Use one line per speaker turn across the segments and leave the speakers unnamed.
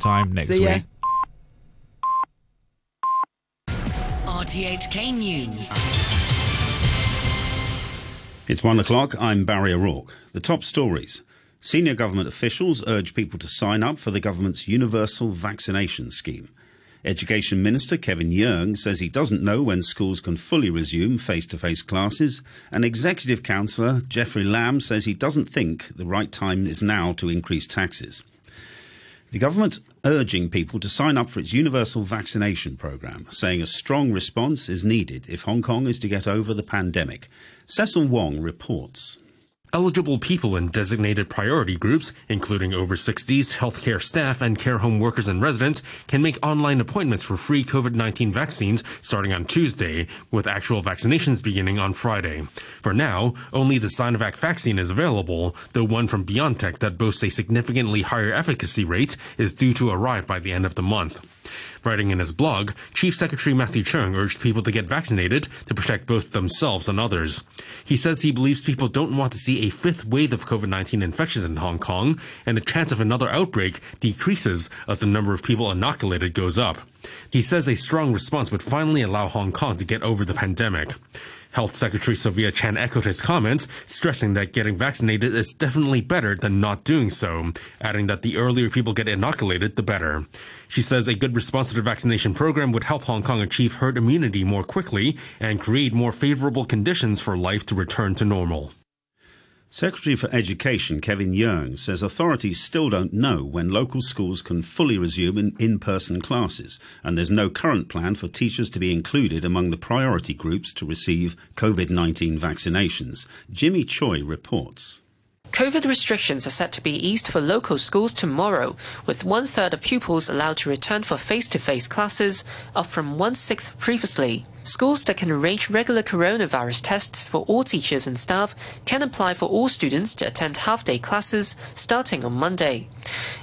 same time next
See ya.
week.
RTHK News.
It's one o'clock. I'm Barry O'Rourke. The top stories. Senior government officials urge people to sign up for the government's universal vaccination scheme. Education Minister Kevin Yeung says he doesn't know when schools can fully resume face to face classes. And Executive Councillor Jeffrey Lam says he doesn't think the right time is now to increase taxes. The government's urging people to sign up for its universal vaccination programme, saying a strong response is needed if Hong Kong is to get over the pandemic. Cecil Wong reports.
Eligible people in designated priority groups, including over 60s, healthcare staff, and care home workers and residents, can make online appointments for free COVID 19 vaccines starting on Tuesday, with actual vaccinations beginning on Friday. For now, only the Sinovac vaccine is available, though one from BioNTech that boasts a significantly higher efficacy rate is due to arrive by the end of the month. Writing in his blog, Chief Secretary Matthew Cheung urged people to get vaccinated to protect both themselves and others. He says he believes people don't want to see a fifth wave of COVID 19 infections in Hong Kong, and the chance of another outbreak decreases as the number of people inoculated goes up. He says a strong response would finally allow Hong Kong to get over the pandemic. Health Secretary Sophia Chan echoed his comments, stressing that getting vaccinated is definitely better than not doing so, adding that the earlier people get inoculated, the better. She says a good response to the vaccination program would help Hong Kong achieve herd immunity more quickly and create more favorable conditions for life to return to normal.
Secretary for Education Kevin Yeung says authorities still don't know when local schools can fully resume in person classes, and there's no current plan for teachers to be included among the priority groups to receive COVID 19 vaccinations. Jimmy Choi reports.
COVID restrictions are set to be eased for local schools tomorrow, with one third of pupils allowed to return for face to face classes, up from one sixth previously. Schools that can arrange regular coronavirus tests for all teachers and staff can apply for all students to attend half day classes starting on Monday.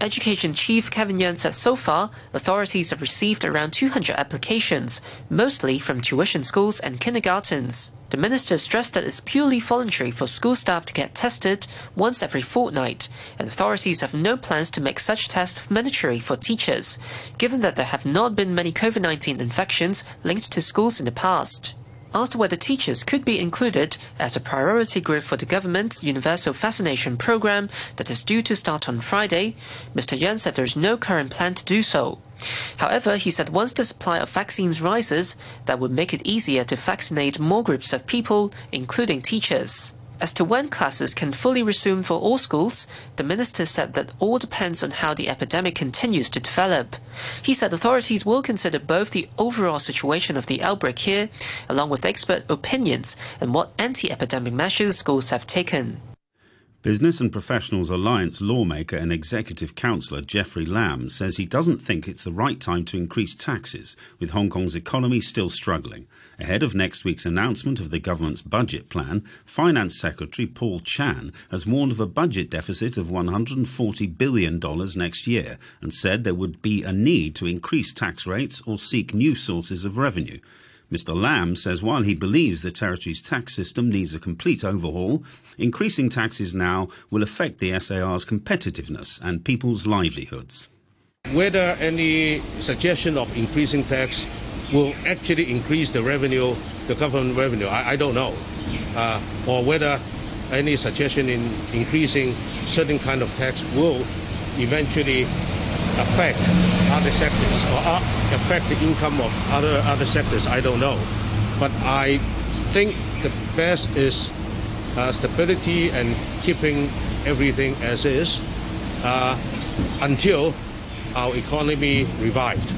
Education Chief Kevin Yeung said so far, authorities have received around 200 applications, mostly from tuition schools and kindergartens. The minister stressed that it's purely voluntary for school staff to get tested once every fortnight, and authorities have no plans to make such tests mandatory for teachers, given that there have not been many COVID 19 infections linked to schools in the past. Asked whether teachers could be included as a priority group for the government's universal vaccination program that is due to start on Friday, Mr. Yan said there is no current plan to do so. However, he said once the supply of vaccines rises, that would make it easier to vaccinate more groups of people, including teachers. As to when classes can fully resume for all schools, the minister said that all depends on how the epidemic continues to develop. He said authorities will consider both the overall situation of the outbreak here, along with expert opinions and what anti epidemic measures schools have taken.
Business and Professionals Alliance lawmaker and executive councillor Jeffrey Lam says he doesn't think it's the right time to increase taxes, with Hong Kong's economy still struggling. Ahead of next week's announcement of the government's budget plan, Finance Secretary Paul Chan has warned of a budget deficit of $140 billion next year and said there would be a need to increase tax rates or seek new sources of revenue. Mr. Lam says while he believes the territory's tax system needs a complete overhaul, increasing taxes now will affect the SAR's competitiveness and people's livelihoods.
Whether any suggestion of increasing tax will actually increase the revenue, the government revenue, I, I don't know. Uh, or whether any suggestion in increasing certain kind of tax will eventually affect other sectors or affect the income of other other sectors. I don't know, but I think the best is uh, stability and keeping everything as is uh, until our economy revived.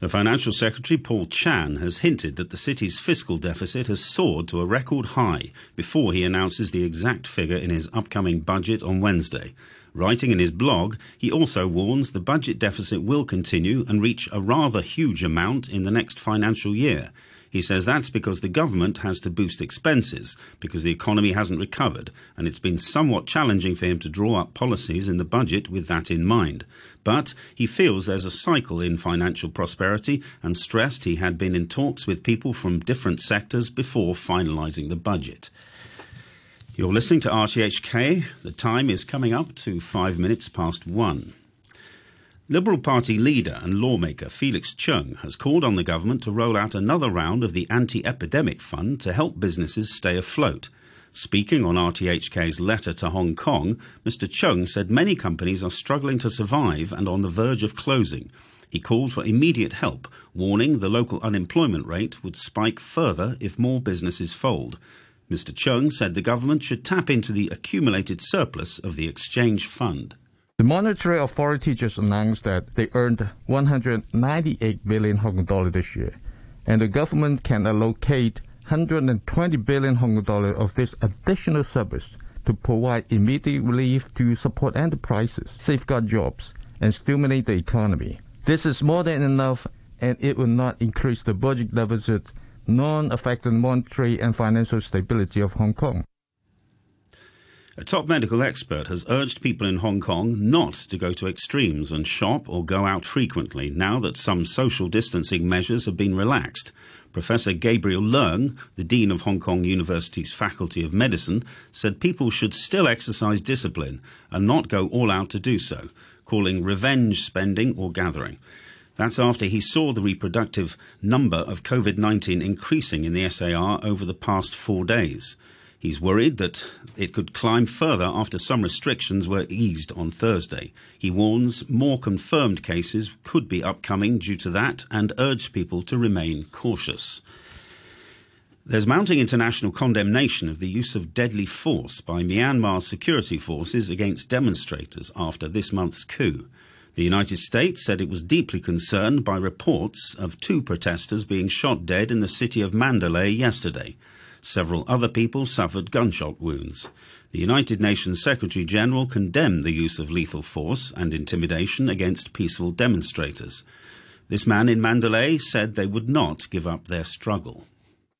The Financial Secretary Paul Chan has hinted that the city's fiscal deficit has soared to a record high before he announces the exact figure in his upcoming budget on Wednesday. Writing in his blog, he also warns the budget deficit will continue and reach a rather huge amount in the next financial year. He says that's because the government has to boost expenses because the economy hasn't recovered, and it's been somewhat challenging for him to draw up policies in the budget with that in mind. But he feels there's a cycle in financial prosperity and stressed he had been in talks with people from different sectors before finalising the budget. You're listening to RTHK. The time is coming up to five minutes past one. Liberal Party leader and lawmaker Felix Chung has called on the government to roll out another round of the anti epidemic fund to help businesses stay afloat. Speaking on RTHK's letter to Hong Kong, Mr. Chung said many companies are struggling to survive and on the verge of closing. He called for immediate help, warning the local unemployment rate would spike further if more businesses fold. Mr. Chung said the government should tap into the accumulated surplus of the exchange fund.
The monetary authority just announced that they earned 198 billion Hong Kong dollar this year, and the government can allocate 120 billion Hong Kong dollar of this additional surplus to provide immediate relief to support enterprises, safeguard jobs, and stimulate the economy. This is more than enough, and it will not increase the budget deficit, nor affect the monetary and financial stability of Hong Kong.
A top medical expert has urged people in Hong Kong not to go to extremes and shop or go out frequently now that some social distancing measures have been relaxed. Professor Gabriel Leung, the Dean of Hong Kong University's Faculty of Medicine, said people should still exercise discipline and not go all out to do so, calling revenge spending or gathering. That's after he saw the reproductive number of COVID 19 increasing in the SAR over the past four days. He's worried that it could climb further after some restrictions were eased on Thursday. He warns more confirmed cases could be upcoming due to that and urged people to remain cautious. There's mounting international condemnation of the use of deadly force by Myanmar's security forces against demonstrators after this month's coup. The United States said it was deeply concerned by reports of two protesters being shot dead in the city of Mandalay yesterday. Several other people suffered gunshot wounds. The United Nations Secretary General condemned the use of lethal force and intimidation against peaceful demonstrators. This man in Mandalay said they would not give up their struggle.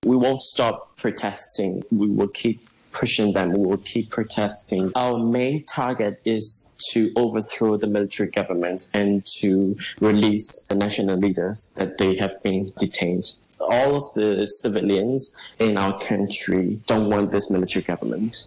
We won't stop protesting. We will keep pushing them. We will keep protesting. Our main target is to overthrow the military government and to release the national leaders that they have been detained all of the civilians in our country don't want this military government.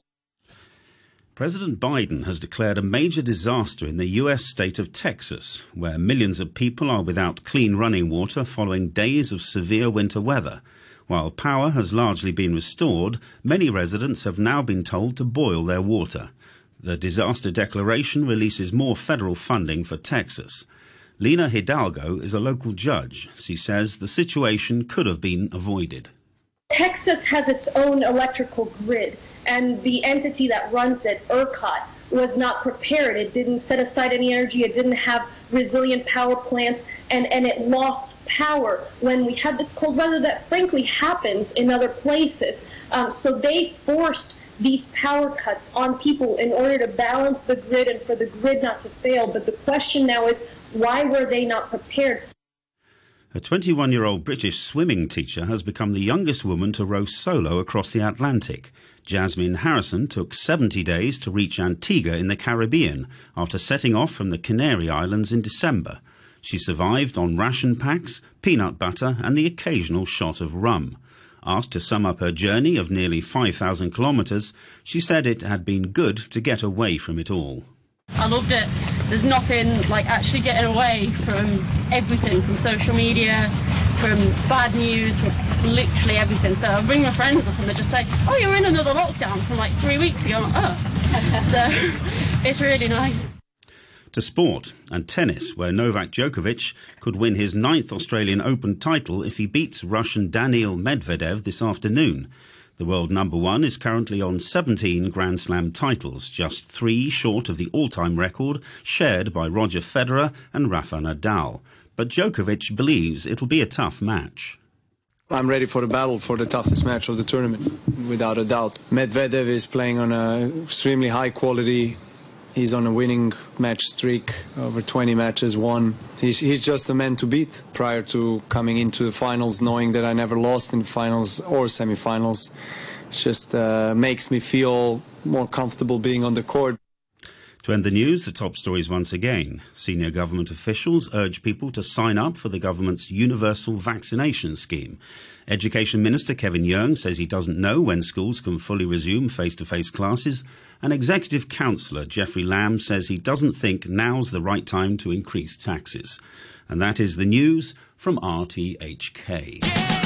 President Biden has declared a major disaster in the U.S. state of Texas, where millions of people are without clean running water following days of severe winter weather. While power has largely been restored, many residents have now been told to boil their water. The disaster declaration releases more federal funding for Texas. Lina Hidalgo is a local judge. She says the situation could have been avoided.
Texas has its own electrical grid, and the entity that runs it, ERCOT, was not prepared. It didn't set aside any energy. It didn't have resilient power plants, and, and it lost power when we had this cold weather that frankly happens in other places. Um, so they forced these power cuts on people in order to balance the grid and for the grid not to fail. But the question now is why were they not prepared?
A 21 year old British swimming teacher has become the youngest woman to row solo across the Atlantic. Jasmine Harrison took 70 days to reach Antigua in the Caribbean after setting off from the Canary Islands in December. She survived on ration packs, peanut butter, and the occasional shot of rum. Asked to sum up her journey of nearly 5,000 kilometres, she said it had been good to get away from it all.
I loved it. There's nothing like actually getting away from everything, from social media, from bad news, from literally everything. So I bring my friends up and they just say, "Oh, you're in another lockdown from like three weeks ago." Like, oh, so it's really nice
to sport and tennis, where Novak Djokovic could win his ninth Australian Open title if he beats Russian Daniil Medvedev this afternoon. The world number one is currently on 17 Grand Slam titles, just three short of the all time record shared by Roger Federer and Rafa Nadal. But Djokovic believes it'll be a tough match.
I'm ready for the battle for the toughest match of the tournament, without a doubt. Medvedev is playing on an extremely high quality He's on a winning match streak, over 20 matches won. He's, he's just a man to beat. Prior to coming into the finals, knowing that I never lost in the finals or semifinals, just uh, makes me feel more comfortable being on the court.
To end the news, the top stories once again. Senior government officials urge people to sign up for the government's universal vaccination scheme. Education Minister Kevin Yeung says he doesn't know when schools can fully resume face to face classes. And Executive Councillor Jeffrey Lam says he doesn't think now's the right time to increase taxes. And that is the news from RTHK.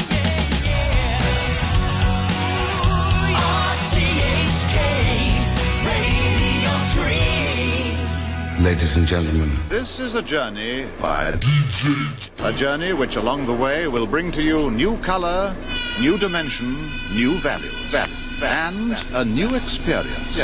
Ladies and gentlemen,
this is a journey by DJ. A journey which along the way will bring to you new color, new dimension, new value, value, and a new experience.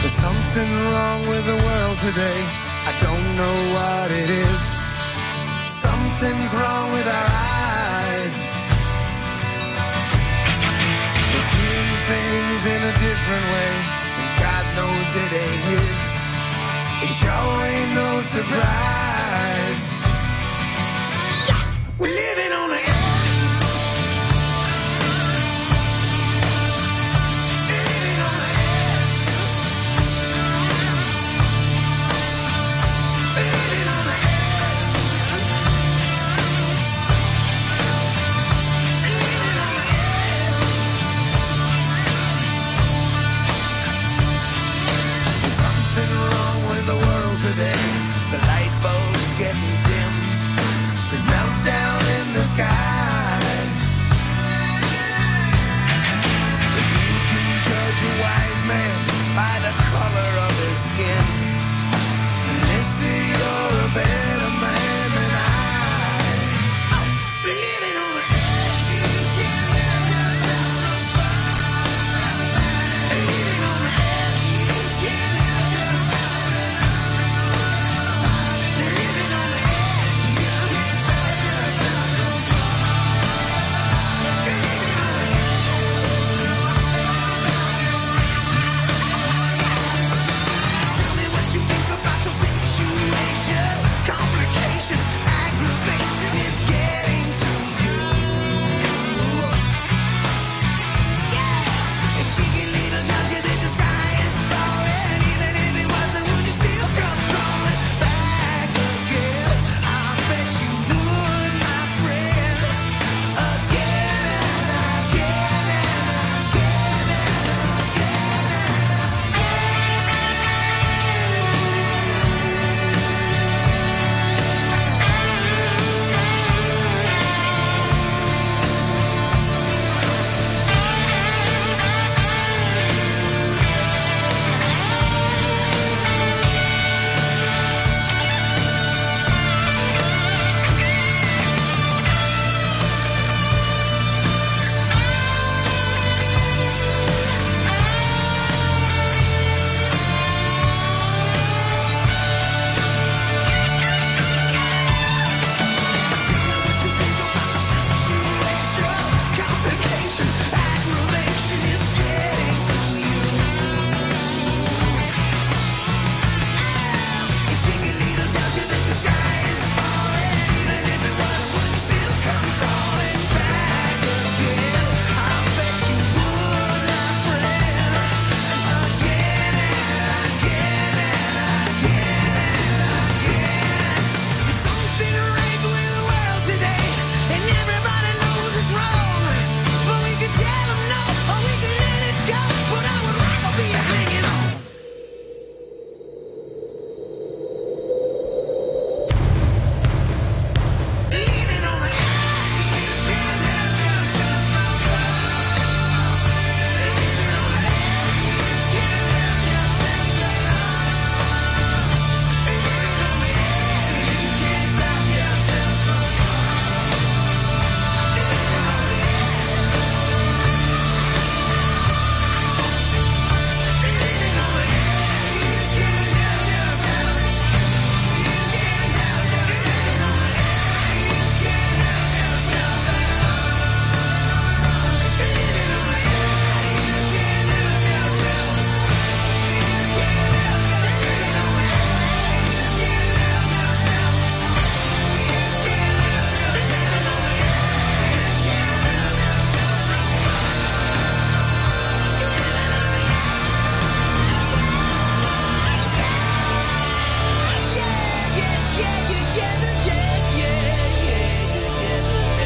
There's something wrong with the world today. I don't know what it is. Something's wrong with our eyes. We're seeing things in a different way, and God knows it ain't His. It sure ain't no surprise. Yeah, we live